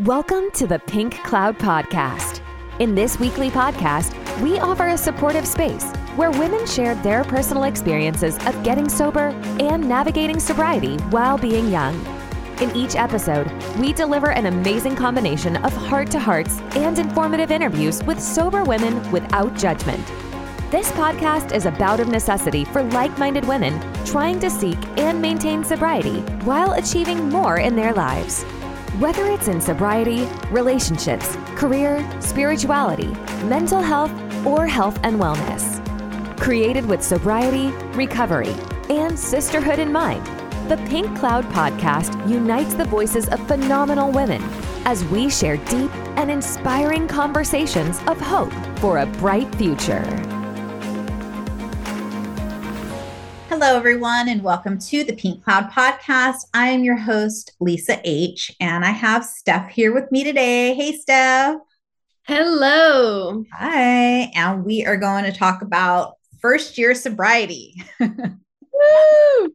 Welcome to the Pink Cloud Podcast. In this weekly podcast, we offer a supportive space where women share their personal experiences of getting sober and navigating sobriety while being young. In each episode, we deliver an amazing combination of heart to hearts and informative interviews with sober women without judgment. This podcast is a bout of necessity for like minded women trying to seek and maintain sobriety while achieving more in their lives. Whether it's in sobriety, relationships, career, spirituality, mental health, or health and wellness. Created with sobriety, recovery, and sisterhood in mind, the Pink Cloud podcast unites the voices of phenomenal women as we share deep and inspiring conversations of hope for a bright future. Hello, everyone, and welcome to the Pink Cloud Podcast. I am your host, Lisa H., and I have Steph here with me today. Hey, Steph. Hello. Hi. And we are going to talk about first year sobriety. Woo!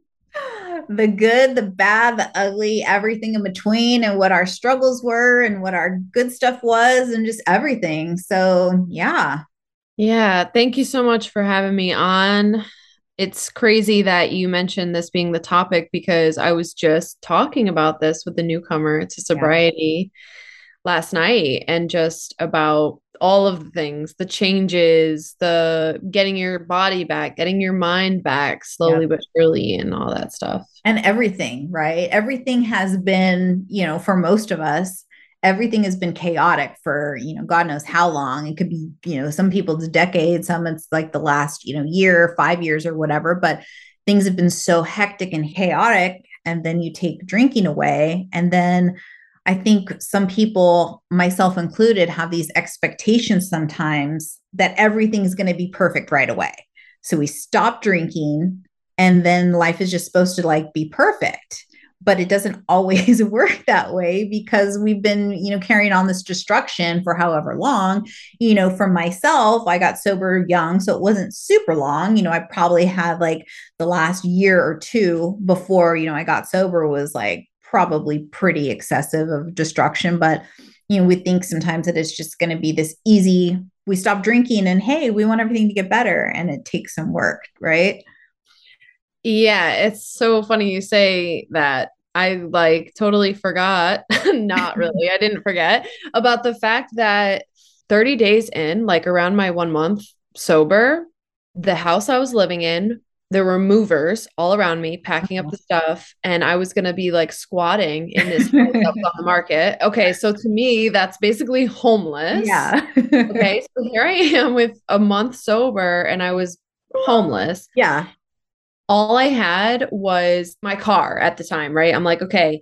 the good, the bad, the ugly, everything in between, and what our struggles were, and what our good stuff was, and just everything. So, yeah. Yeah. Thank you so much for having me on it's crazy that you mentioned this being the topic because I was just talking about this with the newcomer to sobriety yeah. last night and just about all of the things, the changes, the getting your body back, getting your mind back slowly yeah. but surely, and all that stuff. And everything, right? Everything has been, you know, for most of us, everything has been chaotic for you know god knows how long. It could be you know some people's decades some it's like the last you know year five years or whatever but things have been so hectic and chaotic and then you take drinking away and then i think some people myself included have these expectations sometimes that everything is going to be perfect right away. So we stop drinking and then life is just supposed to like be perfect but it doesn't always work that way because we've been you know carrying on this destruction for however long. You know for myself i got sober young so it wasn't super long. You know i probably had like the last year or two before you know i got sober was like probably pretty excessive of destruction but you know we think sometimes that it's just going to be this easy we stop drinking and hey we want everything to get better and it takes some work right yeah, it's so funny you say that. I like totally forgot, not really, I didn't forget about the fact that 30 days in, like around my one month sober, the house I was living in, there were movers all around me packing up uh-huh. the stuff, and I was gonna be like squatting in this on the market. Okay, so to me, that's basically homeless. Yeah. okay, so here I am with a month sober, and I was homeless. Yeah all I had was my car at the time, right? I'm like, okay,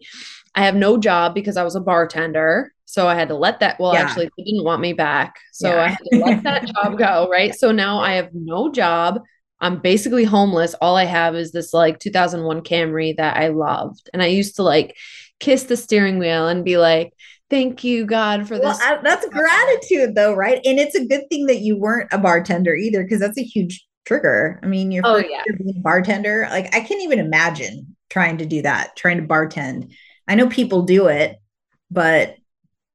I have no job because I was a bartender. So I had to let that, well, yeah. actually, they didn't want me back. So yeah. I had to let that job go, right? So now I have no job. I'm basically homeless. All I have is this like 2001 Camry that I loved. And I used to like kiss the steering wheel and be like, thank you god for this well, I, that's gratitude though right and it's a good thing that you weren't a bartender either because that's a huge trigger. I mean, you're, oh, yeah. being a bartender. Like I can't even imagine trying to do that, trying to bartend. I know people do it, but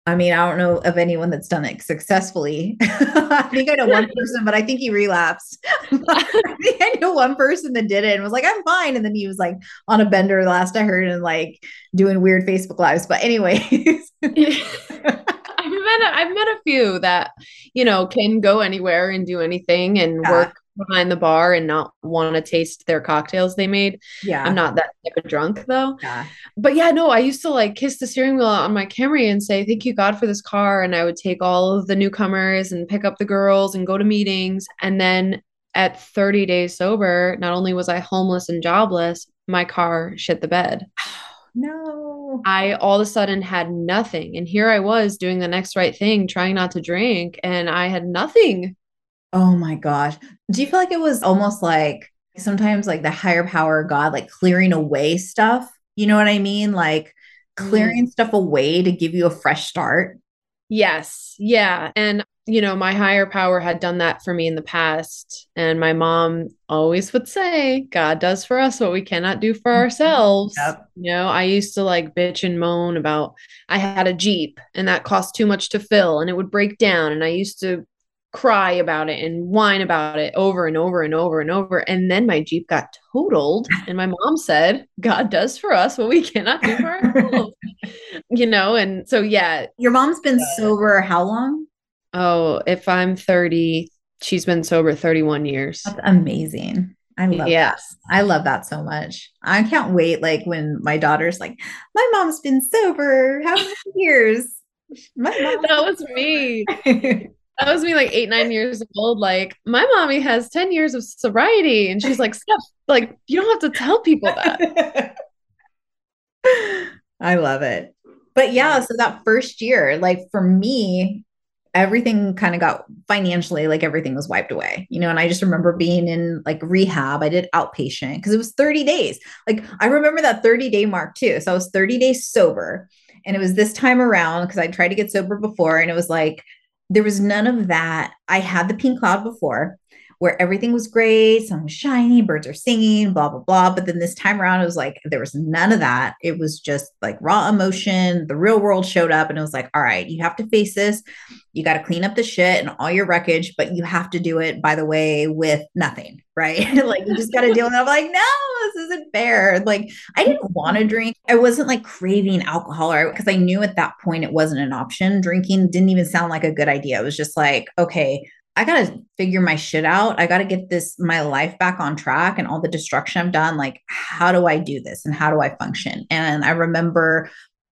I mean, I don't know of anyone that's done it successfully. I think I know one person, but I think he relapsed. I think I know one person that did it and was like, I'm fine. And then he was like on a bender last I heard and like doing weird Facebook lives. But anyways. I've met a, I've met a few that, you know, can go anywhere and do anything and yeah. work behind the bar and not want to taste their cocktails they made. Yeah. I'm not that type of drunk though. Yeah. But yeah, no, I used to like kiss the steering wheel on my Camry and say, Thank you, God, for this car. And I would take all of the newcomers and pick up the girls and go to meetings. And then at 30 days sober, not only was I homeless and jobless, my car shit the bed. no. I all of a sudden had nothing. And here I was doing the next right thing, trying not to drink, and I had nothing. Oh my gosh. Do you feel like it was almost like sometimes like the higher power God, like clearing away stuff? You know what I mean? Like clearing mm. stuff away to give you a fresh start. Yes. Yeah. And you know, my higher power had done that for me in the past. And my mom always would say, God does for us what we cannot do for Mm-hmm. ourselves. Yep. You know, I used to like bitch and moan about I had a Jeep and that cost too much to fill and it would break down. And I used to cry about it and whine about it over and over and over and over. And then my Jeep got totaled. And my mom said, God does for us what we cannot do for ourselves. you know, and so yeah. Your mom's been sober how long? Oh, if I'm 30, she's been sober 31 years. That's amazing. I love that. Yes. I love that so much. I can't wait like when my daughter's like, my mom's been sober how many years? My mom That was me. That was me like eight, nine years old. Like, my mommy has 10 years of sobriety. And she's like, stop. Like, you don't have to tell people that. I love it. But yeah, so that first year, like for me, everything kind of got financially like everything was wiped away, you know. And I just remember being in like rehab. I did outpatient because it was 30 days. Like I remember that 30 day mark too. So I was 30 days sober. And it was this time around because I tried to get sober before, and it was like there was none of that. I had the pink cloud before where everything was great, sun was shiny, birds are singing, blah, blah, blah. But then this time around, it was like there was none of that. It was just like raw emotion. The real world showed up and it was like, all right, you have to face this. You got to clean up the shit and all your wreckage, but you have to do it, by the way, with nothing, right? like you just got to deal with it. I'm like, no, this isn't fair. Like I didn't want to mm-hmm. drink. I wasn't like craving alcohol or because I knew at that point it wasn't an option. Drinking didn't even sound like a good idea. It was just like, okay, I got to figure my shit out. I got to get this, my life back on track and all the destruction I've done. Like, how do I do this and how do I function? And I remember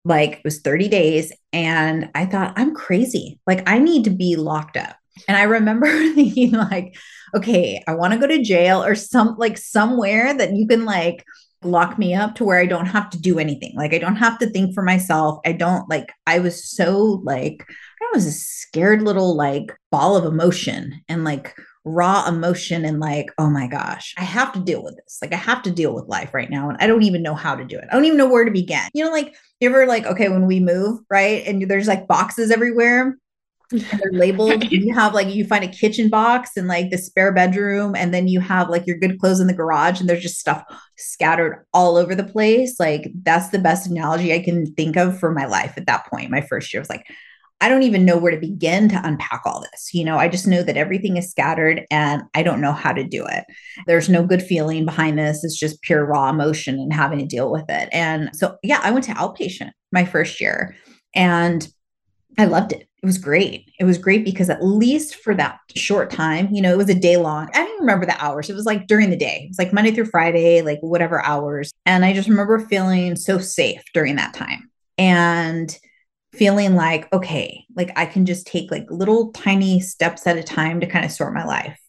like it was 30 days and I thought, I'm crazy. Like, I need to be locked up. And I remember thinking, like, okay, I want to go to jail or some like somewhere that you can like lock me up to where I don't have to do anything. Like, I don't have to think for myself. I don't like, I was so like, I was a scared little like ball of emotion and like raw emotion and like, oh my gosh, I have to deal with this. Like I have to deal with life right now. And I don't even know how to do it. I don't even know where to begin. You know, like you ever like, okay, when we move, right? And there's like boxes everywhere. They're labeled. you have like you find a kitchen box and like the spare bedroom, and then you have like your good clothes in the garage, and there's just stuff scattered all over the place. Like that's the best analogy I can think of for my life at that point. My first year was like, I don't even know where to begin to unpack all this. You know, I just know that everything is scattered and I don't know how to do it. There's no good feeling behind this. It's just pure raw emotion and having to deal with it. And so, yeah, I went to outpatient my first year and I loved it. It was great. It was great because at least for that short time, you know, it was a day long. I didn't remember the hours. It was like during the day. It was like Monday through Friday, like whatever hours. And I just remember feeling so safe during that time. And feeling like, okay, like I can just take like little tiny steps at a time to kind of sort my life.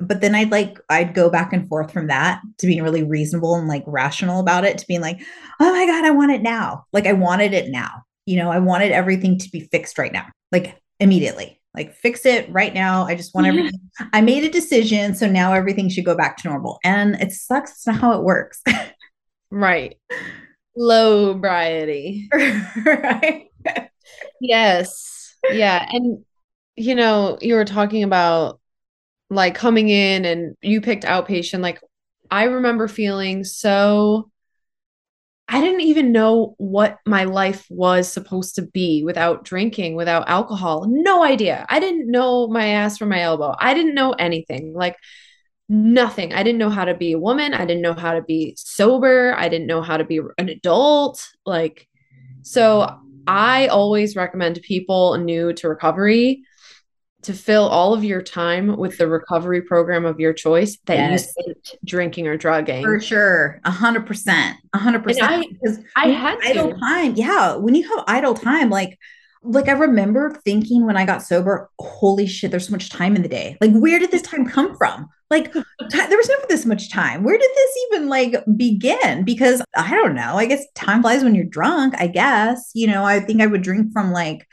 But then I'd like, I'd go back and forth from that to being really reasonable and like rational about it to being like, oh my God, I want it now. Like I wanted it now. You know, I wanted everything to be fixed right now, like immediately. Like fix it right now. I just want everything. I made a decision. So now everything should go back to normal. And it sucks. It's not how it works. right. Low briety. right. Yes. Yeah. And, you know, you were talking about like coming in and you picked outpatient. Like, I remember feeling so, I didn't even know what my life was supposed to be without drinking, without alcohol. No idea. I didn't know my ass from my elbow. I didn't know anything. Like, nothing. I didn't know how to be a woman. I didn't know how to be sober. I didn't know how to be an adult. Like, so I always recommend people new to recovery to fill all of your time with the recovery program of your choice that Yes. you spent drinking or drugging. For sure. A hundred percent. A hundred percent. Because I had idle to. time. Yeah. When you have idle time, like like I remember thinking when I got sober, holy shit, there's so much time in the day. Like, where did this time come from? Like, ti- there was never this much time. Where did this even like begin? Because I don't know. I guess time flies when you're drunk, I guess. You know, I think I would drink from like,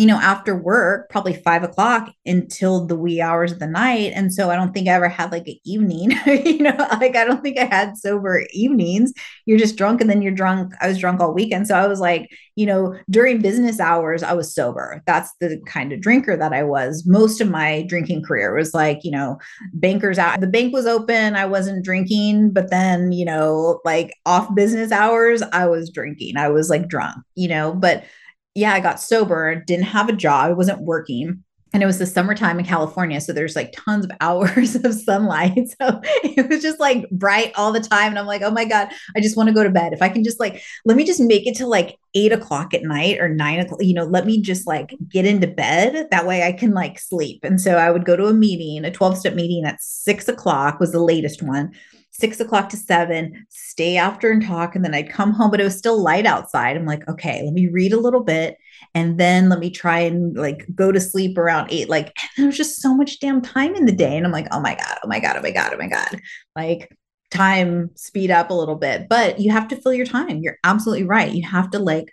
you know, after work, probably five o'clock until the wee hours of the night. And so I don't think I ever had like an evening, you know, like I don't think I had sober evenings. You're just drunk and then you're drunk. I was drunk all weekend. So I was like, you know, during business hours, I was sober. That's the kind of drinker that I was. Most of my drinking career was like, you know, bankers out. The bank was open. I wasn't drinking, but then, you know, like off business hours, I was drinking. I was like drunk, you know, but yeah, I got sober, didn't have a job, I wasn't working. And it was the summertime in California. So there's like tons of hours of sunlight. So it was just like bright all the time. And I'm like, oh my God, I just want to go to bed. If I can just like, let me just make it to like eight o'clock at night or nine o'clock, you know, let me just like get into bed. That way I can like sleep. And so I would go to a meeting, a 12 step meeting at six o'clock was the latest one six o'clock to seven, stay after and talk. And then I'd come home, but it was still light outside. I'm like, okay, let me read a little bit. And then let me try and like go to sleep around eight. Like, there was just so much damn time in the day. And I'm like, oh my God, oh my God, oh my God, oh my God. Like, time speed up a little bit, but you have to fill your time. You're absolutely right. You have to like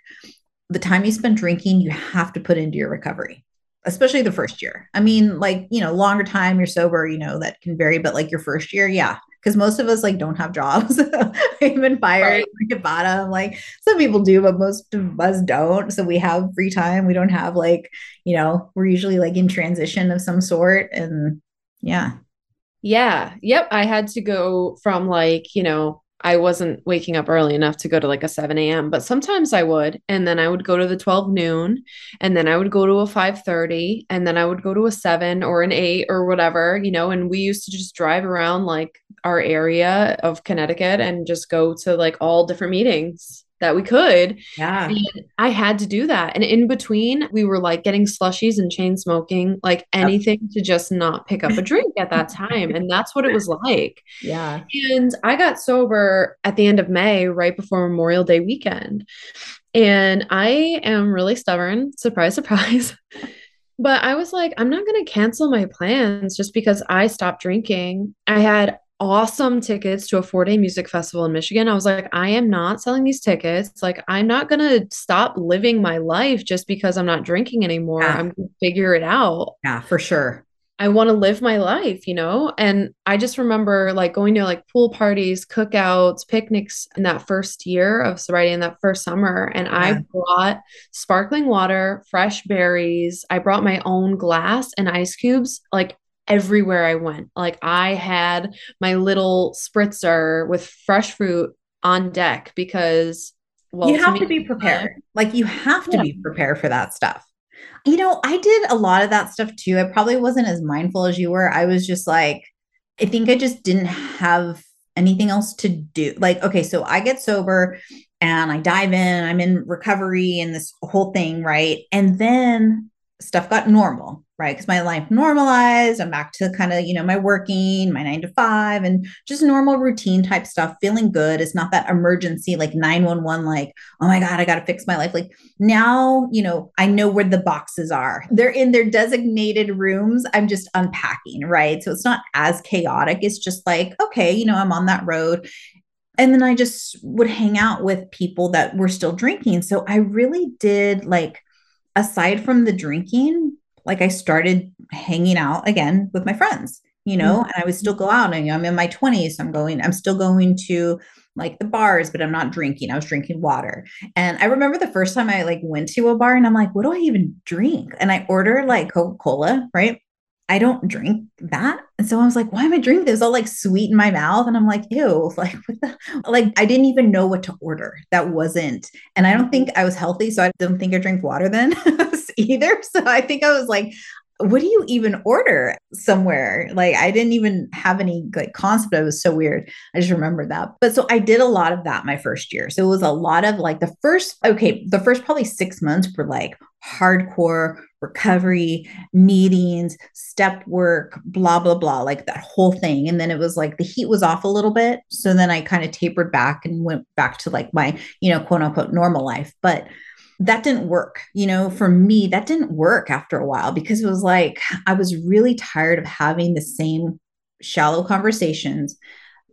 the time you spend drinking, you have to put into your recovery especially the first year. I mean, like, you know, longer time you're sober, you know, that can vary, but like your first year, yeah, because most of us like don't have jobs. We've been fired right. at bottom. Like some people do, but most of us don't. So we have free time. We don't have like, you know, we're usually like in transition of some sort. And yeah. Yeah. Yep. I had to go from like, you know, I wasn't waking up early enough to go to like a 7 a.m., but sometimes I would. And then I would go to the 12 noon and then I would go to a 5:30 and then I would go to a 7 or an 8 or whatever, you know, and we used to just drive around like our area of Connecticut and just go to like all different meetings that we could. Yeah. And I had to do that. And in between, we were like getting slushies and chain smoking, like anything yep. to just not pick up a drink at that time. And that's what it was like. Yeah. And I got sober at the end of May, right before Memorial Day weekend. And I am really stubborn. Surprise, surprise. but I was like, I'm not going to cancel my plans just because I stopped drinking. I had awesome tickets to a four day music festival in Michigan. I was like, I am not selling these tickets. Like, I'm not going to stop living my life just because I'm not drinking anymore. Yeah. I'm going to figure it out. Yeah, for sure. I want to live my life, you know? And I just remember like going to like pool parties, cookouts, picnics in that first year of sobriety in that first summer. And yeah. I brought sparkling water, fresh berries. I brought my own glass and ice cubes. Like everywhere I went. Like I had my little spritzer with fresh fruit on deck because well, you have to, to be prepared. Like you have to yeah. be prepared for that stuff. You know, I did a lot of that stuff too. I probably wasn't as mindful as you were. I was just like, I think I just didn't have anything else to do. Like, okay, so I get sober and I dive in, I'm in recovery and this whole thing, right? And then stuff got normal right? Because my life normalized. I'm back to kind of, you know, my working, my nine to five, and just normal routine type stuff, feeling good. It's not that emergency like 911, like, oh my God, I got to fix my life. Like now, you know, I know where the boxes are. They're in their designated rooms. I'm just unpacking, right? So it's not as chaotic. It's just like, okay, you know, I'm on that road. And then I just would hang out with people that were still drinking. So I really did like, aside from the drinking, like I started hanging out again with my friends, you know, mm-hmm. and I would still go out and I'm in my 20s. So I'm going, I'm still going to like the bars, but I'm not drinking. I was drinking water. And I remember the first time I like went to a bar and I'm like, what do I even drink? And I order like Coca-Cola, right? I don't drink that. And so I was like, why am I drinking this? All like sweet in my mouth. And I'm like, ew, like what the like I didn't even know what to order. That wasn't, and I don't think I was healthy. So I don't think I drink water then either. So I think I was like, what do you even order somewhere? Like I didn't even have any like concept. It was so weird. I just remember that. But so I did a lot of that my first year. So it was a lot of like the first, okay, the first probably six months were like hardcore recovery, meetings, step work, blah, blah, blah, like that whole thing. And then it was like the heat was off a little bit. So then I kind of tapered back and went back to like my, you know, quote unquote normal life. But that didn't work. You know, for me, that didn't work after a while because it was like I was really tired of having the same shallow conversations,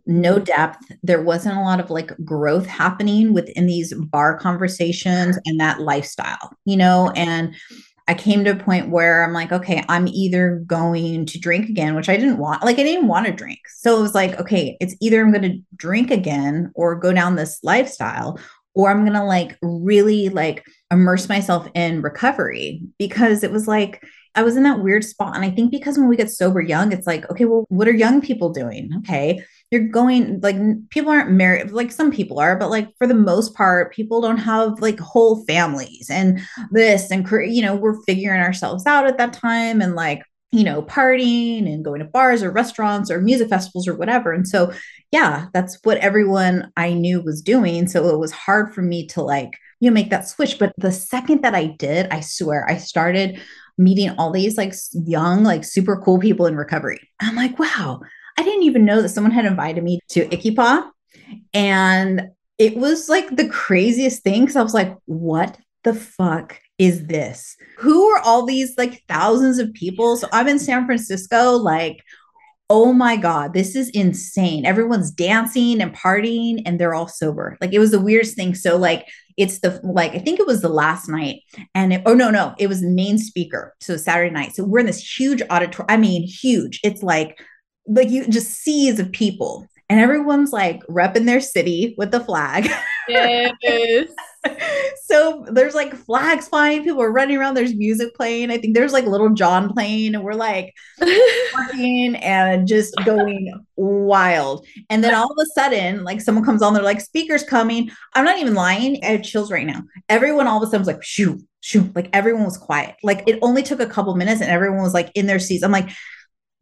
no mm-hmm. depth. There wasn't a lot of like growth happening within these bar conversations and that lifestyle, you know, and I came to a point where I'm like, okay, I'm either going to drink again, which I didn't want. Like, I didn't want to drink. So it was like, okay, it's either I'm going to drink again or go down this lifestyle, or I'm going to like really like immerse myself in recovery because it was like, I was in that weird spot. And I think because when we get sober young, it's like, okay, well, what are young people doing? Okay. You're going like people aren't married, like some people are, but like for the most part, people don't have like whole families and this and, you know, we're figuring ourselves out at that time and like, you know, partying and going to bars or restaurants or music festivals or whatever. And so, yeah, that's what everyone I knew was doing. So it was hard for me to like, you know, make that switch. But the second that I did, I swear, I started meeting all these like young, like super cool people in recovery. I'm like, wow, I didn't even know that someone had invited me to ICYPAA. And it was like the craziest thing because I was like, what the fuck is this? Who are all these like thousands of people? So I'm in San Francisco, like, oh my God, this is insane. Everyone's dancing and partying and they're all sober. Like it was the weirdest thing. So, like, it's the like I think it was the last night, and it, oh no no it was main speaker. So Saturday night. So we're in this huge auditorium. I mean huge. It's like like you just seas of people, and everyone's like repping their city with the flag. Yes. so there's like flags flying, people are running around, there's music playing. I think there's like Lil Jon playing, and we're like working and just going wild. And then all of a sudden, like someone comes on, they're like, speakers coming. I'm not even lying. I have chills right now. Everyone all of a sudden was like, shoot, shoot. Like everyone was quiet. Like it only took a couple minutes and everyone was like in their seats. I'm like,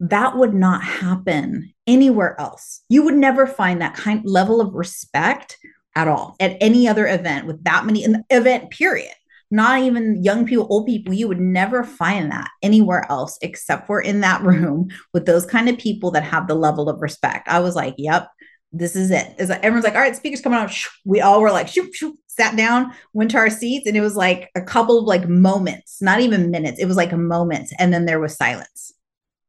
that would not happen anywhere else. You would never find that kind level of respect at all at any other event with that many event period not even young people old people you would never find that anywhere else except for in that room with those kind of people that have the level of respect i was like yep this is it is everyone's like all right speakers coming out we all were like shoop, shoop, sat down went to our seats and it was like a couple of like moments not even minutes it was like a moment and then there was silence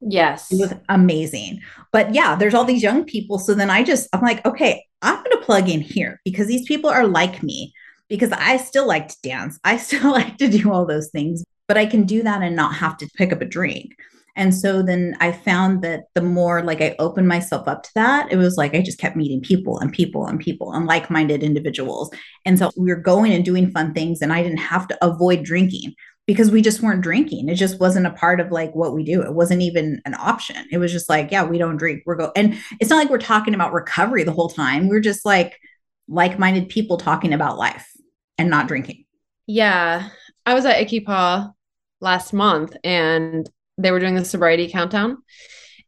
Yes. It was amazing. But yeah, there's all these young people. So then I just, I'm like, okay, I'm going to plug in here because these people are like me because I still like to dance. I still like to do all those things, but I can do that and not have to pick up a drink. And so then I found that the more like I opened myself up to that, it was like I just kept meeting people and people and people and like minded individuals. And so we were going and doing fun things, and I didn't have to avoid drinking because we just weren't drinking. It just wasn't a part of like what we do. It wasn't even an option. It was just like, yeah, we don't drink. We're go and it's not like we're talking about recovery the whole time. We're just like like-minded people talking about life and not drinking. Yeah. I was at ICYPAA last month and they were doing the sobriety countdown. Oh,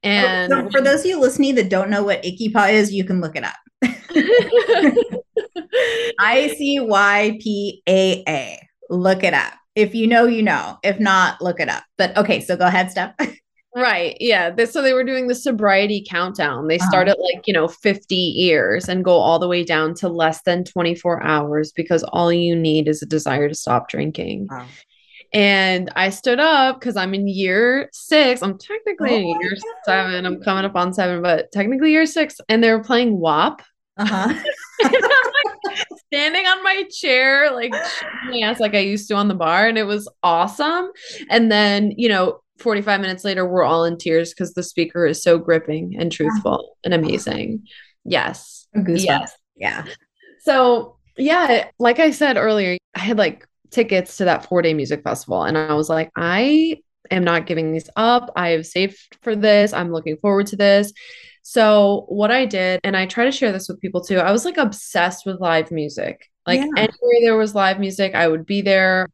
and oh, so for those of you listening that don't know what ICYPAA is, you can look it up. I C Y P A A. Look it up. If you know, you know. If not, look it up. But okay, so go ahead, Steph. Right. Yeah. This, so they were doing the sobriety countdown. They uh-huh. start at like, you know, 50 years and go all the way down to less than 24 hours because all you need is a desire to stop drinking. Wow. And I stood up because I'm in year six. I'm technically oh in year God. seven. I'm coming up on seven, but technically year six. And they were playing WAP. Uh-huh. standing on my chair, like ass like I used to on the bar, and it was awesome. And then, you know, 45 minutes later, we're all in tears because the speaker is so gripping and truthful and amazing. Yes. Yes. Yeah. So, yeah, like I said earlier, I had like tickets to that four day music festival, and I was like, I am not giving these up. I have saved for this. I'm looking forward to this. So, what I did, and I try to share this with people too, I was like obsessed with live music. Like, yeah. anywhere there was live music, I would be there.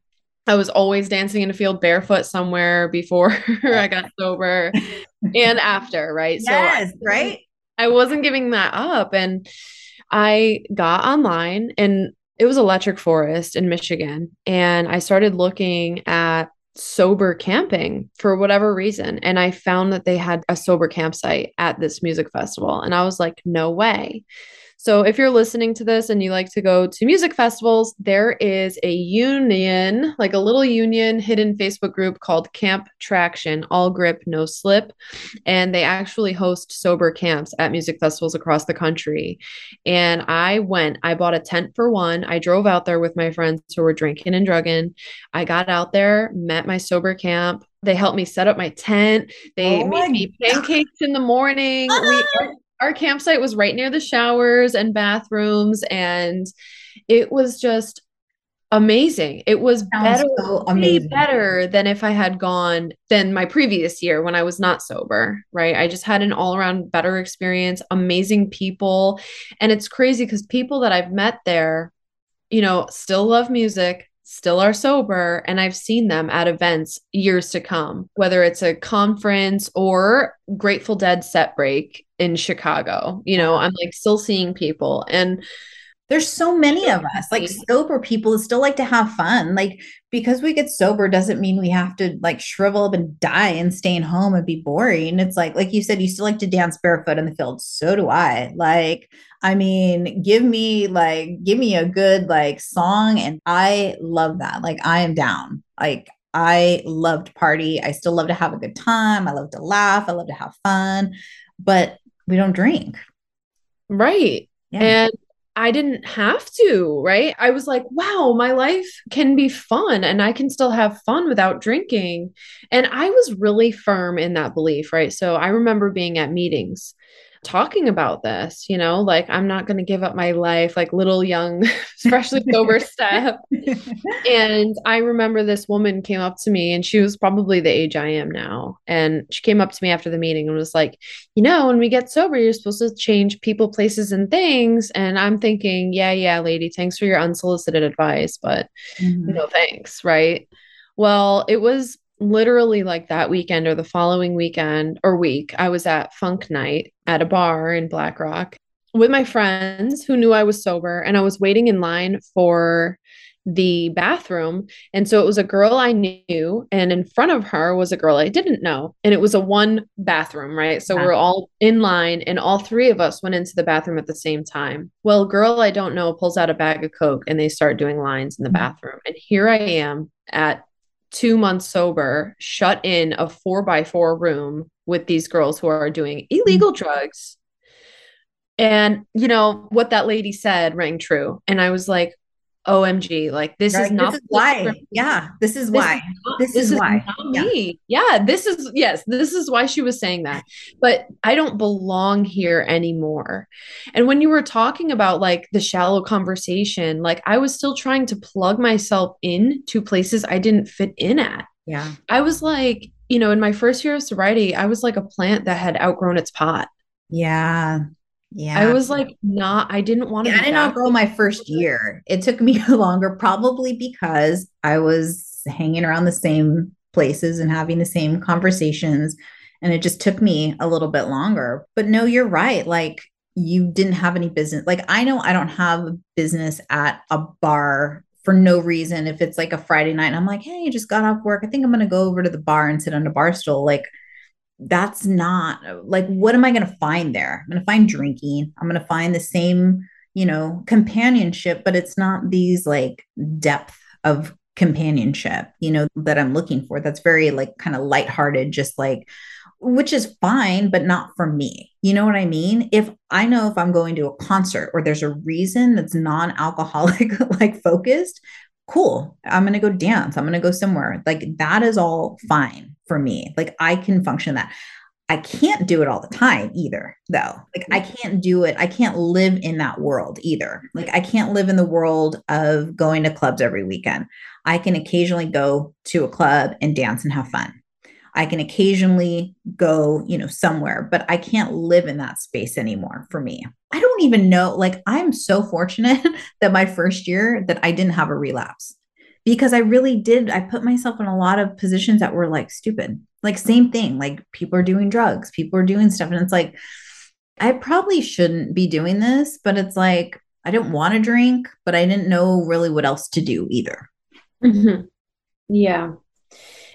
I was always dancing in a field barefoot somewhere before I got sober and after, right? Yes, so right. I wasn't giving that up. And I got online and it was Electric Forest in Michigan. And I started looking at sober camping for whatever reason. And I found that they had a sober campsite at this music festival. And I was like, no way. So if you're listening to this and you like to go to music festivals, there is a union, like a little union hidden Facebook group called Camp Traction, all grip, no slip. And they actually host sober camps at music festivals across the country. And I went, I bought a tent for one. I drove out there with my friends who were drinking and drugging. I got out there, met my sober camp. They helped me set up my tent. They oh made me pancakes God. in the morning. We, our campsite was right near the showers and bathrooms and it was just amazing. It was better so amazing. better than if i had gone than my previous year when i was not sober right? I just had an all-around better experience amazing people. And it's crazy because people that i've met there you know still love music still are sober and I've seen them at events years to come, whether it's a conference or Grateful Dead set break in Chicago. You know, I'm like still seeing people and there's so many of us like sober people still like to have fun like because we get sober doesn't mean we have to like shrivel up and die and stay in home and be boring it's like like you said you still like to dance barefoot in the field so do i like i mean give me like give me a good like song and i love that like i am down like i loved party i still love to have a good time i love to laugh i love to have fun but we don't drink right yeah. and I didn't have to, right? I was like, wow, my life can be fun and I can still have fun without drinking. And I was really firm in that belief, right? So I remember being at meetings talking about this, you know, like I'm not going to give up my life, like little young, freshly sober step. And I remember this woman came up to me and she was probably the age I am now. And she came up to me after the meeting and was like, you know, when we get sober, you're supposed to change people, places, and things. And I'm thinking, yeah, yeah, lady, thanks for your unsolicited advice, but mm-hmm. no thanks. Right. Well, it was literally like that weekend or the following weekend or week, I was at Funk Night at a bar in Black Rock with my friends who knew I was sober, and I was waiting in line for the bathroom. And so it was a girl I knew, and in front of her was a girl I didn't know. And it was a one bathroom, right? So yeah. we're all in line, and all three of us went into the bathroom at the same time. Well, girl I don't know pulls out a bag of Coke and they start doing lines in the mm-hmm. bathroom. And here I am at two months sober, shut in a four by four room with these girls who are doing illegal mm-hmm. drugs. And, you know, what that lady said rang true. And I was like, OMG, like this right. is not this is why. Yeah, this is why. This, this, is, is why. Not me. Yeah. yeah, this is yes, this is why she was saying that. But I don't belong here anymore. And when you were talking about like the shallow conversation, like I was still trying to plug myself in to places I didn't fit in at. Yeah. I was like, you know, in my first year of sobriety, I was like a plant that had outgrown its pot. Yeah. Yeah. I was like, not, I didn't want to. Yeah, I did not grow my first year. It took me longer, probably because I was hanging around the same places and having the same conversations. And it just took me a little bit longer. But no, you're right. Like, you didn't have any business. Like, I know I don't have business at a bar for no reason. If it's like a Friday night and I'm like, hey, you just got off work. I think I'm going to go over to the bar and sit on a bar stool. Like, that's not like what am i going to find there? I'm going to find drinking. I'm going to find the same you know companionship but it's not these like depth of companionship you know that i'm looking for. That's very like kind of lighthearted just like which is fine but not for me. You know what i mean? If i know if i'm going to a concert or there's a reason that's non-alcoholic like focused cool. I'm going to go dance. I'm going to go somewhere. Like that is all fine for me. Like I can function that. I can't do it all the time either, though. Like I mm-hmm. can't do it. I can't live in that world either. Like I can't live in the world of going to clubs every weekend. I can occasionally go to a club and dance and have fun. I can occasionally go, you know, somewhere, but I can't live in that space anymore for me. I don't even know. Like I'm so fortunate that my first year that I didn't have a relapse because I really did. I put myself in a lot of positions that were like stupid. Like, same thing. Like, people are doing drugs, people are doing stuff. And it's like, I probably shouldn't be doing this, but it's like, I didn't want to drink, but I didn't know really what else to do either. Mm-hmm. Yeah.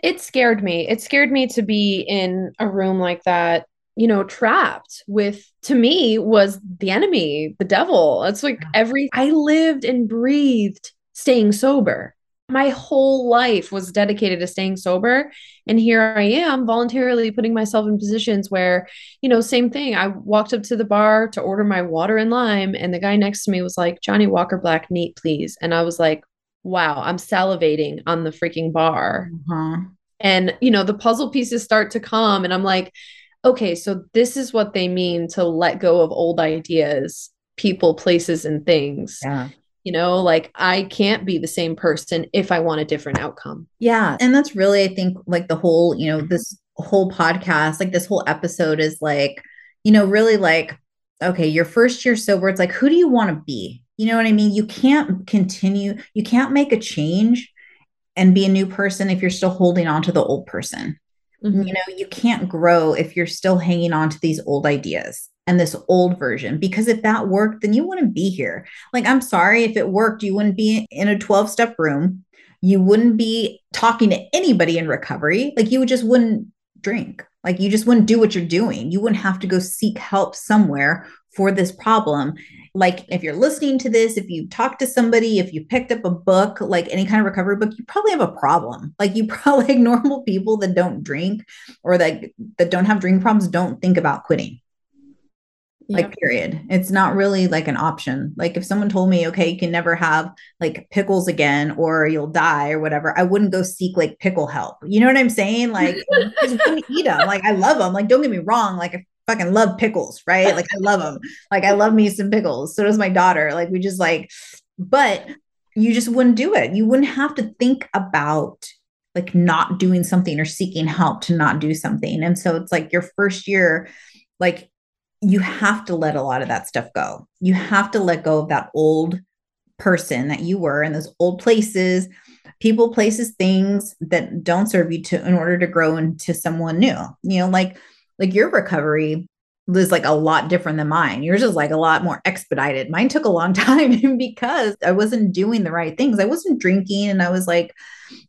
It scared me. It scared me to be in a room like that you know, trapped with to me was the enemy, the devil. It's like every I lived and breathed staying sober. My whole life was dedicated to staying sober. And here I am voluntarily putting myself in positions where, you know, same thing. I walked up to the bar to order my water and lime, and the guy next to me was like, Johnnie Walker Black neat, please. And I was like, wow, I'm salivating on the freaking bar. Uh-huh. And, you know, the puzzle pieces start to come, and I'm like, okay, so this is what they mean to let go of old ideas, people, places, and things. Yeah. You know, like I can't be the same person if I want a different outcome. Yeah. And that's really, I think, like the whole, you know, this whole podcast, like this whole episode is like, you know, really like, okay, your first year sober, it's like, who do you want to be? You know what I mean? You can't continue, you can't make a change and be a new person if you're still holding on to the old person. Mm-hmm. You know, you can't grow if you're still hanging on to these old ideas and this old version because if that worked, then you wouldn't be here. Like, I'm sorry, if it worked, you wouldn't be in a 12 step room. You wouldn't be talking to anybody in recovery. Like, you just wouldn't drink. Like, you just wouldn't do what you're doing. You wouldn't have to go seek help somewhere for this problem like if you're listening to this if you talk to somebody if you picked up a book like any kind of recovery book you probably have a problem like you probably like normal people that don't drink or that that don't have drink problems don't think about quitting like period it's not really like an option like if someone told me okay you can never have like pickles again or you'll die or whatever i wouldn't go seek like pickle help you know what i'm saying like eat them like i love them like don't get me wrong like if fucking love pickles, right? Like I love them. Like I love me some pickles. So does my daughter. Like we just like, but you just wouldn't do it. You wouldn't have to think about like not doing something or seeking help to not do something. And so it's like your first year, like you have to let a lot of that stuff go. You have to let go of that old person that you were in those old places, people, places, things that don't serve you to in order to grow into someone new. You know, like like your recovery was like a lot different than mine. Yours is like a lot more expedited. Mine took a long time because I wasn't doing the right things. I wasn't drinking and I was like,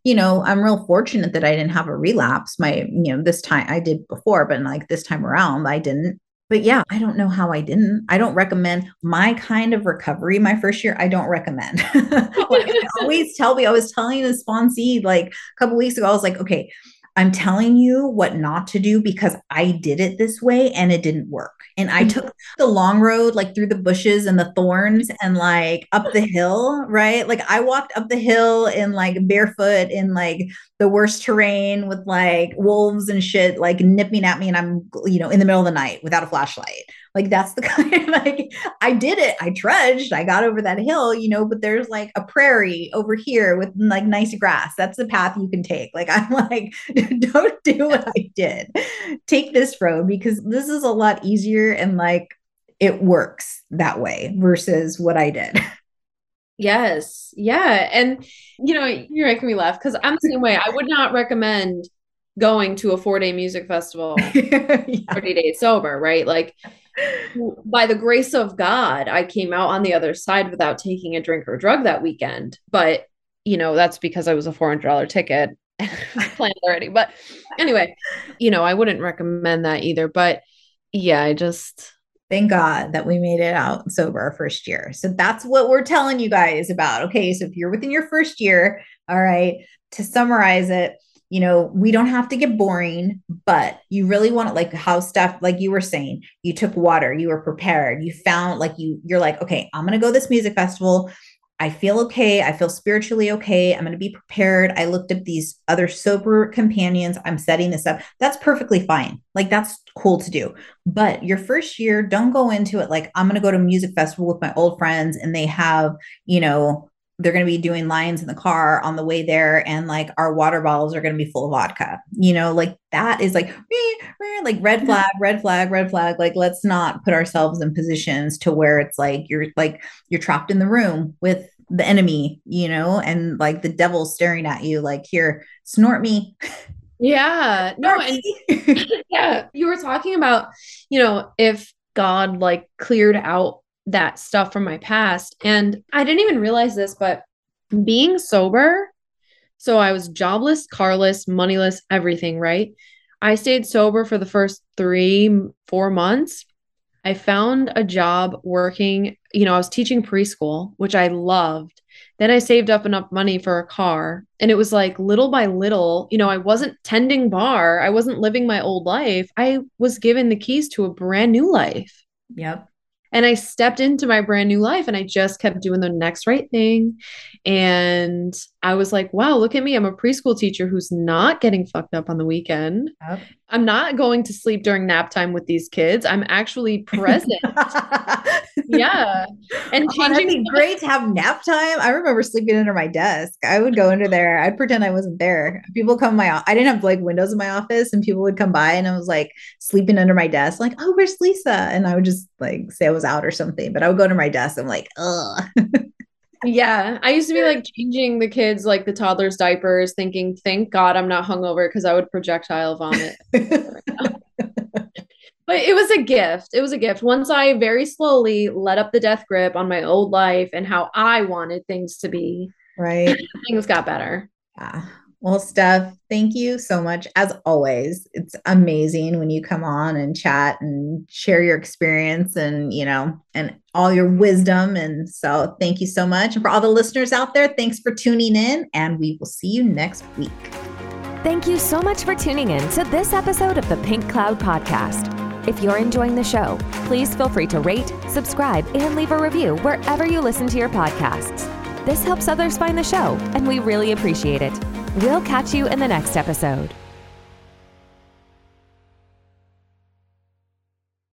you know, I'm real fortunate that I didn't have a relapse. My, you know, this time I did before, but like this time around I didn't. But yeah, I don't know how I didn't. I don't recommend my kind of recovery my first year. I don't recommend. like I always tell me, I was telling the sponsee like a couple weeks ago, I was like, okay, I'm telling you what not to do because I did it this way and it didn't work. And I mm-hmm. took the long road, like through the bushes and the thorns and like up the hill, right? Like I walked up the hill in like barefoot in like the worst terrain with like wolves and shit like nipping at me. And I'm, you know, in the middle of the night without a flashlight. Like that's the kind of like I did it. I trudged. I got over that hill, you know, but there's like a prairie over here with like nice grass. That's the path you can take. Like I'm like, don't do what I did. Take this road because this is a lot easier and like it works that way versus what I did. Yes. Yeah. And you know, you're making me laugh because I'm the same way. I would not recommend going to a four day music festival yeah. 30 days sober, right? Like by the grace of God, I came out on the other side without taking a drink or drug that weekend. But, you know, that's because I was a $400 ticket planned already. But anyway, you know, I wouldn't recommend that either. But yeah, I just. Thank God that we made it out sober our first year. So that's what we're telling you guys about. Okay. So if you're within your first year, all right, to summarize it, you know, we don't have to get boring, but you really want to like how stuff like you were saying, you took water, you were prepared, you found like you you're like, okay, I'm to go this music festival. I feel okay. I feel spiritually okay. I'm going to be prepared. I looked up these other sober companions. I'm setting this up. That's perfectly fine. Like that's cool to do. But your first year, don't go into it like I'm going to go to music festival with my old friends and they have, you know, they're going to be doing lines in the car on the way there and like our water bottles are going to be full of vodka. You know like that is like like red flag red flag red flag. Like let's not put ourselves in positions to where it's like you're like you're trapped in the room with the enemy you know and like the devil staring at you like here snort me. Yeah. No and yeah you were talking about you know if god like cleared out that stuff from my past. And I didn't even realize this, but being sober, so I was jobless, carless, moneyless, everything, right? I stayed sober for the first three, four months. I found a job working, you know, I was teaching preschool, which I loved. Then I saved up enough money for a car. And it was like little by little, you know, I wasn't tending bar. I wasn't living my old life. I was given the keys to a brand new life. Yep. And I stepped into my brand new life and I just kept doing the next right thing. And I was like, wow, look at me. I'm a preschool teacher who's not getting fucked up on the weekend. Yep. I'm not going to sleep during nap time with these kids. I'm actually present. yeah. And oh, that'd be great to have nap time. I remember sleeping under my desk. I would go under there. I'd pretend I wasn't there. People come my I didn't have like windows in my office and people would come by and I was like sleeping under my desk, like, oh, where's Lisa? And I would just like say I was out or something. But I would go to my desk. I'm like, ugh. yeah. I used to be like changing the kids, like the toddlers' diapers, thinking, thank God I'm not hungover because I would projectile vomit. but it was a gift. It was a gift. Once I very slowly let up the death grip on my old life and how I wanted things to be, right? Things got better. Yeah. Well, Steph, thank you so much. As always, it's amazing when you come on and chat and share your experience and, you know, and all your wisdom. And so thank you so much. And for all the listeners out there, thanks for tuning in, and we will see you next week. Thank you so much for tuning in to this episode of the Pink Cloud Podcast. If you're enjoying the show, please feel free to rate, subscribe, and leave a review wherever you listen to your podcasts. This helps others find the show, and we really appreciate it. We'll catch you in the next episode.